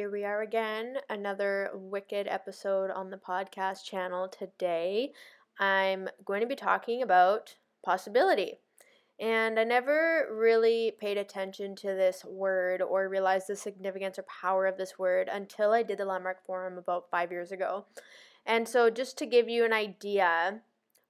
Here we are again, another wicked episode on the podcast channel. Today, I'm going to be talking about possibility. And I never really paid attention to this word or realized the significance or power of this word until I did the Landmark Forum about five years ago. And so, just to give you an idea,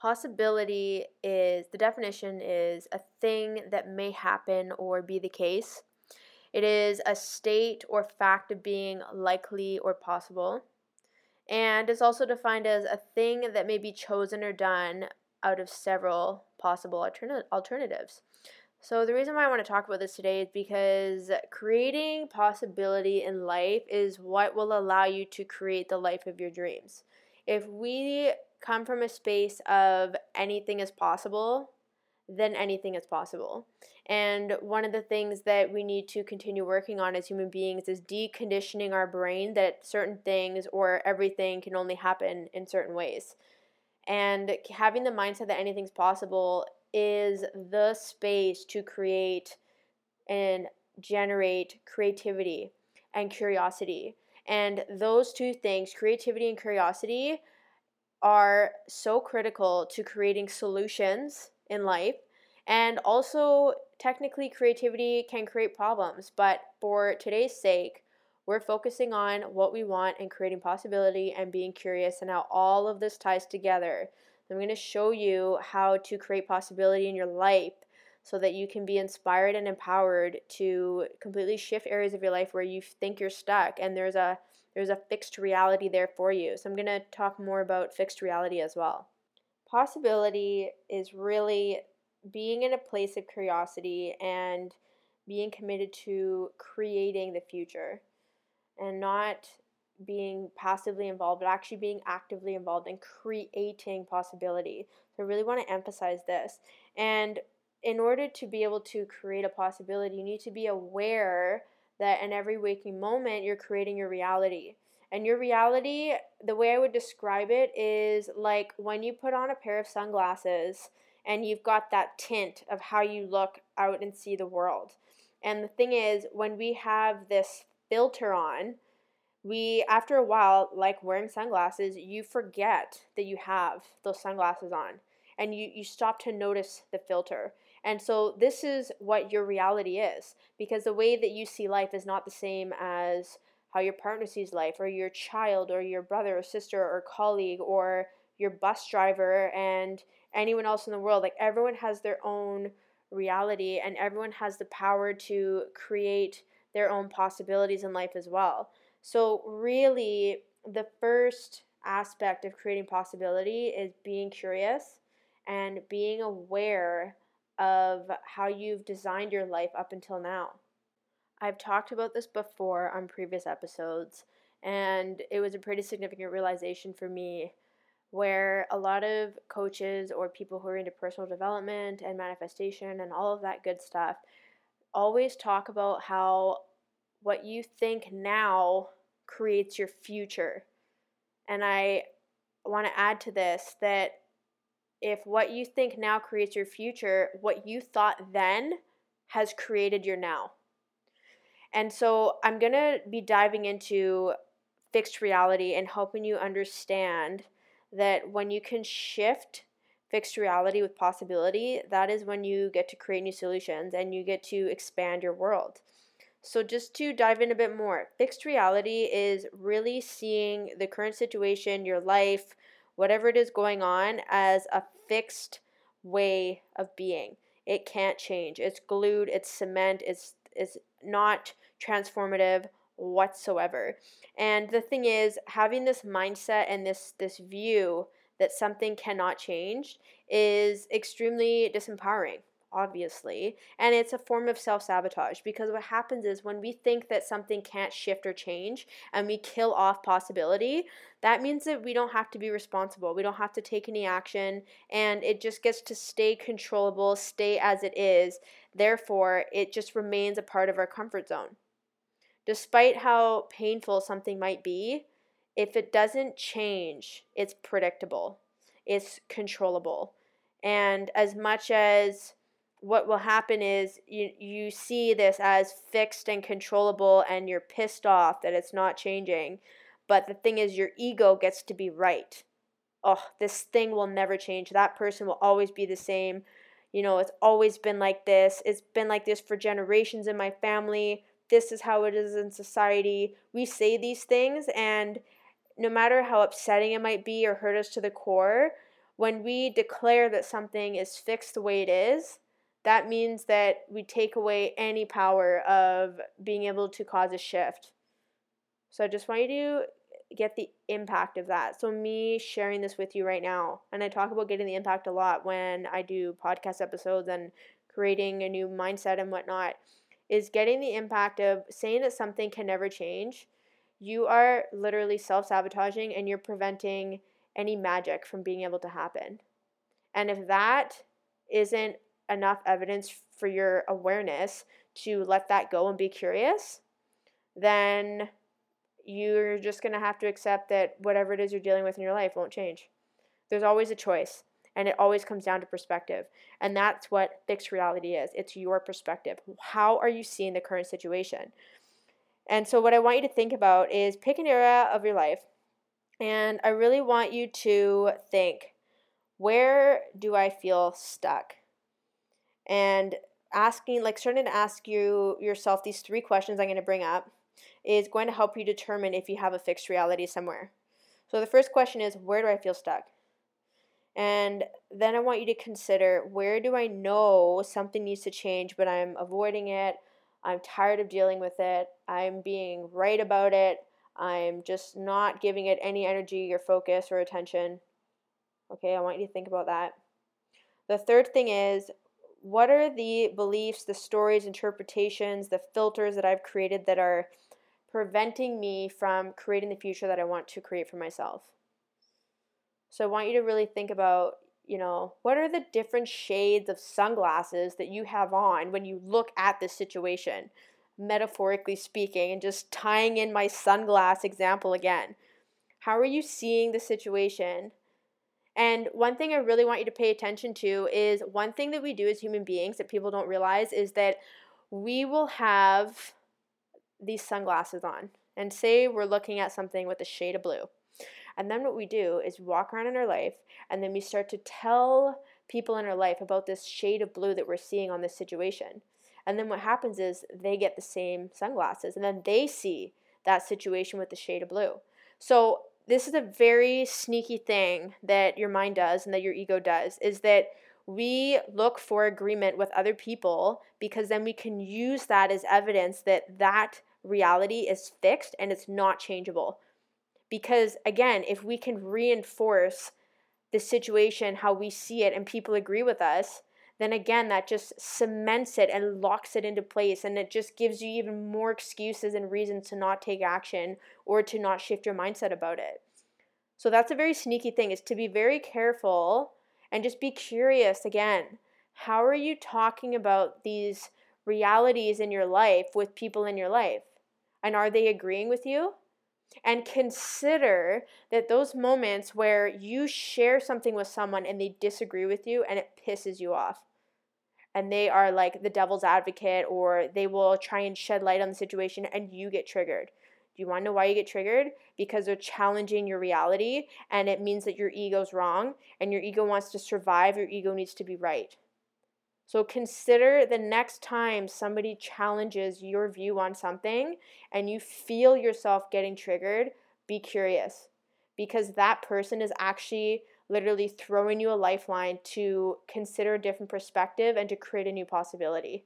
possibility is the definition is a thing that may happen or be the case it is a state or fact of being likely or possible. And it's also defined as a thing that may be chosen or done out of several possible alterna- alternatives. So, the reason why I want to talk about this today is because creating possibility in life is what will allow you to create the life of your dreams. If we come from a space of anything is possible, then anything is possible. And one of the things that we need to continue working on as human beings is deconditioning our brain that certain things or everything can only happen in certain ways. And having the mindset that anything's possible is the space to create and generate creativity and curiosity. And those two things, creativity and curiosity, are so critical to creating solutions in life. And also, technically, creativity can create problems, but for today's sake, we're focusing on what we want and creating possibility and being curious and how all of this ties together. I'm going to show you how to create possibility in your life so that you can be inspired and empowered to completely shift areas of your life where you think you're stuck and there's a there's a fixed reality there for you. So I'm going to talk more about fixed reality as well. Possibility is really being in a place of curiosity and being committed to creating the future and not being passively involved, but actually being actively involved in creating possibility. So I really want to emphasize this. And in order to be able to create a possibility, you need to be aware that in every waking moment, you're creating your reality. And your reality, the way I would describe it is like when you put on a pair of sunglasses and you've got that tint of how you look out and see the world. And the thing is, when we have this filter on, we, after a while, like wearing sunglasses, you forget that you have those sunglasses on and you, you stop to notice the filter. And so, this is what your reality is because the way that you see life is not the same as how your partner sees life, or your child, or your brother, or sister, or colleague, or your bus driver, and anyone else in the world. Like, everyone has their own reality, and everyone has the power to create their own possibilities in life as well. So, really, the first aspect of creating possibility is being curious and being aware of how you've designed your life up until now. I've talked about this before on previous episodes, and it was a pretty significant realization for me where a lot of coaches or people who are into personal development and manifestation and all of that good stuff always talk about how what you think now creates your future. And I want to add to this that if what you think now creates your future, what you thought then has created your now. And so I'm going to be diving into fixed reality and helping you understand that when you can shift fixed reality with possibility, that is when you get to create new solutions and you get to expand your world. So, just to dive in a bit more, fixed reality is really seeing the current situation, your life, whatever it is going on, as a fixed way of being. It can't change. It's glued, it's cement, it's, it's not transformative whatsoever. And the thing is, having this mindset and this this view that something cannot change is extremely disempowering. obviously. And it's a form of self sabotage because what happens is when we think that something can't shift or change and we kill off possibility, that means that we don't have to be responsible. We don't have to take any action and it just gets to stay controllable, stay as it is. Therefore, it just remains a part of our comfort zone. Despite how painful something might be, if it doesn't change, it's predictable, it's controllable. And as much as what will happen is you you see this as fixed and controllable and you're pissed off that it's not changing but the thing is your ego gets to be right. Oh this thing will never change. That person will always be the same. You know it's always been like this. It's been like this for generations in my family this is how it is in society we say these things and no matter how upsetting it might be or hurt us to the core when we declare that something is fixed the way it is that means that we take away any power of being able to cause a shift. So I just want you to get the impact of that. So me sharing this with you right now, and I talk about getting the impact a lot when I do podcast episodes and creating a new mindset and whatnot, is getting the impact of saying that something can never change. You are literally self sabotaging and you're preventing any magic from being able to happen. And if that isn't enough evidence for your awareness to let that go and be curious, then you're just going to have to accept that whatever it is you're dealing with in your life won't change. There's always a choice, and it always comes down to perspective. And that's what fixed reality is it's your perspective. How are you seeing the current situation? And so, what I want you to think about is pick an area of your life, and I really want you to think where do I feel stuck? and asking like starting to ask you yourself these three questions I'm going to bring up is going to help you determine if you have a fixed reality somewhere. So the first question is where do I feel stuck? And then I want you to consider where do I know something needs to change but I'm avoiding it. I'm tired of dealing with it. I'm being right about it. I'm just not giving it any energy or focus or attention. Okay, I want you to think about that. The third thing is what are the beliefs, the stories, interpretations, the filters that I've created that are preventing me from creating the future that I want to create for myself? So I want you to really think about, you know, what are the different shades of sunglasses that you have on when you look at this situation, metaphorically speaking, and just tying in my sunglass example again. How are you seeing the situation? And one thing I really want you to pay attention to is one thing that we do as human beings that people don't realize is that we will have these sunglasses on. And say we're looking at something with a shade of blue. And then what we do is walk around in our life and then we start to tell people in our life about this shade of blue that we're seeing on this situation. And then what happens is they get the same sunglasses and then they see that situation with the shade of blue. So this is a very sneaky thing that your mind does and that your ego does is that we look for agreement with other people because then we can use that as evidence that that reality is fixed and it's not changeable. Because again, if we can reinforce the situation how we see it and people agree with us, then again, that just cements it and locks it into place. And it just gives you even more excuses and reasons to not take action or to not shift your mindset about it. So that's a very sneaky thing is to be very careful and just be curious again. How are you talking about these realities in your life with people in your life? And are they agreeing with you? And consider that those moments where you share something with someone and they disagree with you and it pisses you off and they are like the devil's advocate or they will try and shed light on the situation and you get triggered. Do you want to know why you get triggered? Because they're challenging your reality and it means that your ego's wrong and your ego wants to survive, your ego needs to be right. So consider the next time somebody challenges your view on something and you feel yourself getting triggered, be curious because that person is actually literally throwing you a lifeline to consider a different perspective and to create a new possibility.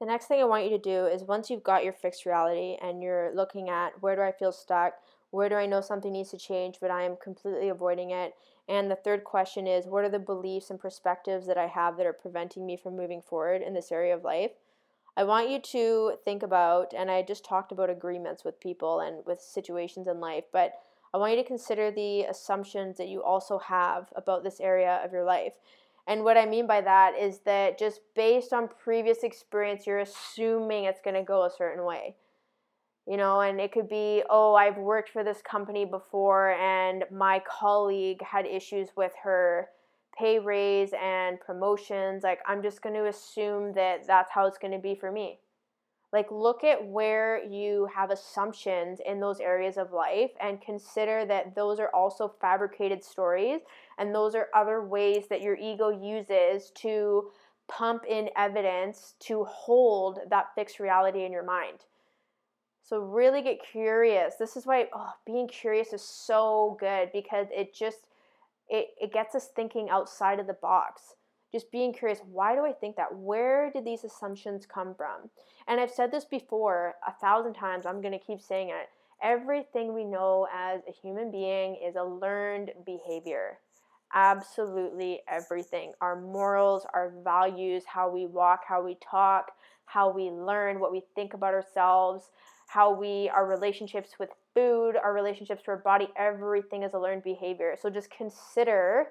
The next thing I want you to do is once you've got your fixed reality and you're looking at where do I feel stuck, Where do I know something needs to change, but I am completely avoiding it? And the third question is what are the beliefs and perspectives that I have that are preventing me from moving forward in this area of life? I want you to think about, and I just talked about agreements with people and with situations in life, but I want you to consider the assumptions that you also have about this area of your life. And what I mean by that is that just based on previous experience, you're assuming it's going to go a certain way. You know, and it could be, oh, I've worked for this company before and my colleague had issues with her pay raise and promotions. Like, I'm just going to assume that that's how it's going to be for me. Like, look at where you have assumptions in those areas of life and consider that those are also fabricated stories and those are other ways that your ego uses to pump in evidence to hold that fixed reality in your mind. So, really get curious. This is why oh, being curious is so good because it just it, it gets us thinking outside of the box. Just being curious why do i think that? Where did these assumptions come from? And i've said this before a thousand times i'm to keep saying it. Everything we know as a human being is a learned behavior. Absolutely everything. Our morals our values how we walk how we talk how we learn what we think about ourselves how we our relationships with food our relationships to our body everything is a learned behavior so just consider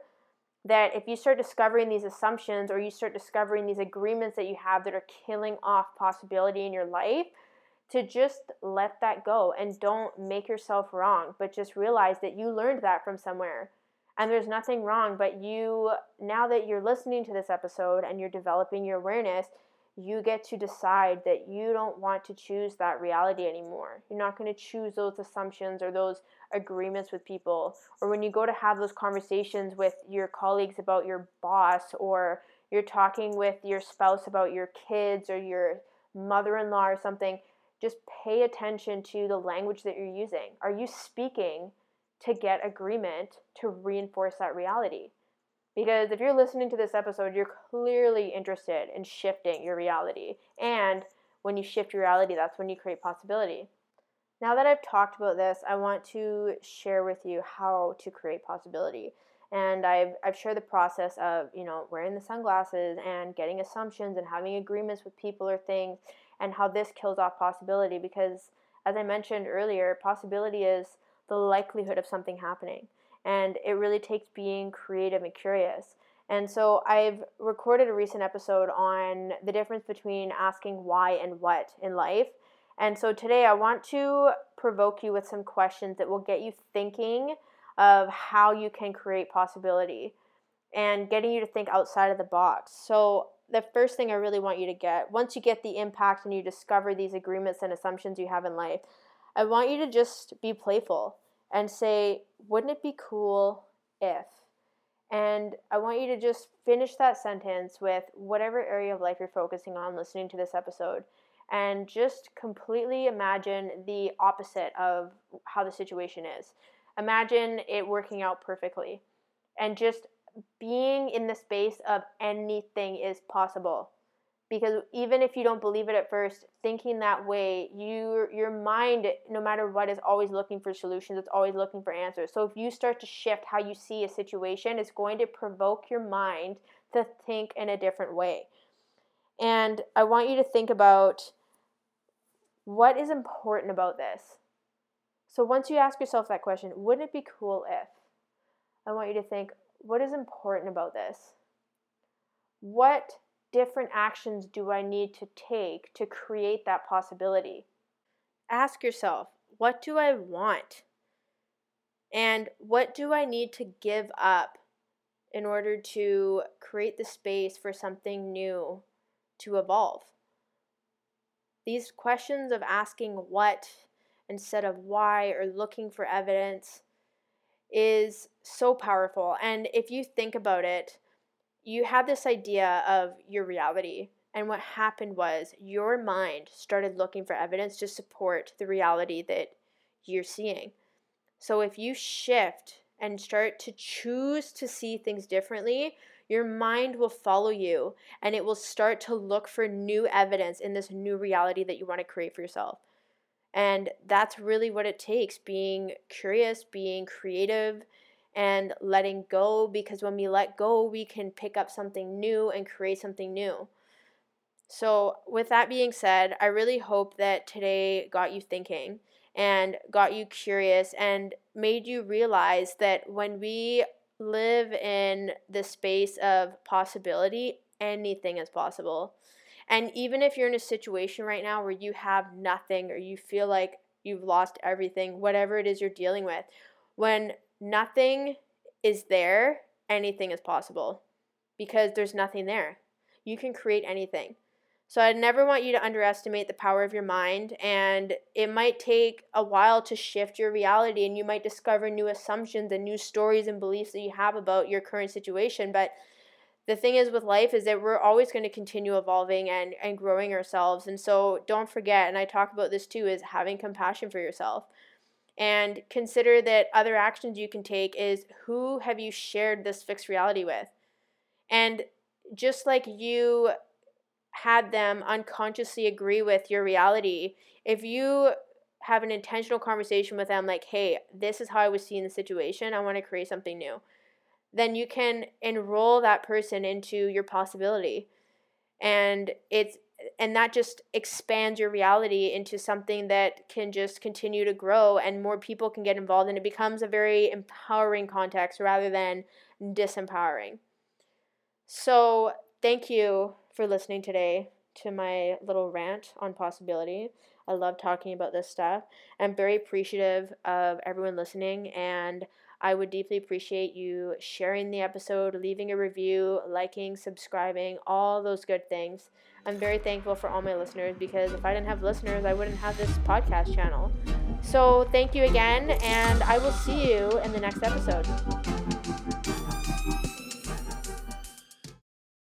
that if you start discovering these assumptions or you start discovering these agreements that you have that are killing off possibility in your life, to just let that go and don't make yourself wrong, but just realize that you learned that from somewhere. And there's nothing wrong, but you, now that you're listening to this episode and you're developing your awareness, you get to decide that you don't want to choose that reality anymore. You're not going to choose those assumptions or those agreements with people. Or when you go to have those conversations with your colleagues about your boss, or you're talking with your spouse about your kids or your mother in law or something, just pay attention to the language that you're using. Are you speaking to get agreement to reinforce that reality? Because if you're listening to this episode, you're clearly interested in shifting your reality. And when you shift your reality, that's when you create possibility. Now that I've talked about this, I want to share with you how to create possibility. And I've, I've shared the process of, you know, wearing the sunglasses and getting assumptions and having agreements with people or things and how this kills off possibility because as I mentioned earlier, possibility is the likelihood of something happening and it really takes being creative and curious. And so I've recorded a recent episode on the difference between asking why and what in life. And so today I want to provoke you with some questions that will get you thinking of how you can create possibility and getting you to think outside of the box. So the first thing I really want you to get, once you get the impact and you discover these agreements and assumptions you have in life, I want you to just be playful and say, wouldn't it be cool if? And I want you to just finish that sentence with whatever area of life you're focusing on listening to this episode and just completely imagine the opposite of how the situation is. Imagine it working out perfectly and just being in the space of anything is possible because even if you don't believe it at first thinking that way you your mind no matter what is always looking for solutions. It's always looking for answers. So if you start to shift how you see a situation it's going to provoke your mind to think in a different way. And i want you to think about what is important about this. So once you ask yourself that question wouldn't it be cool if i want you to think what is important about this? What different actions do I need to take to create that possibility? Ask yourself, what do I want? And what do I need to give up in order to create the space for something new to evolve? These questions of asking what instead of why or looking for evidence is so powerful. And if you think about it, you had this idea of your reality. And what happened was your mind started looking for evidence to support the reality that you're seeing. So if you shift and start to choose to see things differently, your mind will follow you and it will start to look for new evidence in this new reality that you want to create for yourself. And that's really what it takes being curious, being creative, and letting go because when we let go, we can pick up something new and create something new. So, with that being said, I really hope that today got you thinking and got you curious and made you realize that when we live in the space of possibility, anything is possible. And even if you're in a situation right now where you have nothing or you feel like you've lost everything, whatever it is you're dealing with, when nothing is there, anything is possible because there's nothing there. You can create anything. So I never want you to underestimate the power of your mind, and it might take a while to shift your reality, and you might discover new assumptions and new stories and beliefs that you have about your current situation. But the thing is with life is that we're always going to continue evolving and, and growing ourselves. And so don't forget, and I talk about this too, is having compassion for yourself. And consider that other actions you can take is who have you shared this fixed reality with? And just like you had them unconsciously agree with your reality, if you have an intentional conversation with them, like, hey, this is how I was seeing the situation, I want to create something new, then you can enroll that person into your possibility. And it's and that just expands your reality into something that can just continue to grow and more people can get involved and it becomes a very empowering context rather than disempowering. So, thank you for listening today to my little rant on possibility. I love talking about this stuff. I'm very appreciative of everyone listening, and I would deeply appreciate you sharing the episode, leaving a review, liking, subscribing, all those good things. I'm very thankful for all my listeners because if I didn't have listeners, I wouldn't have this podcast channel. So, thank you again, and I will see you in the next episode.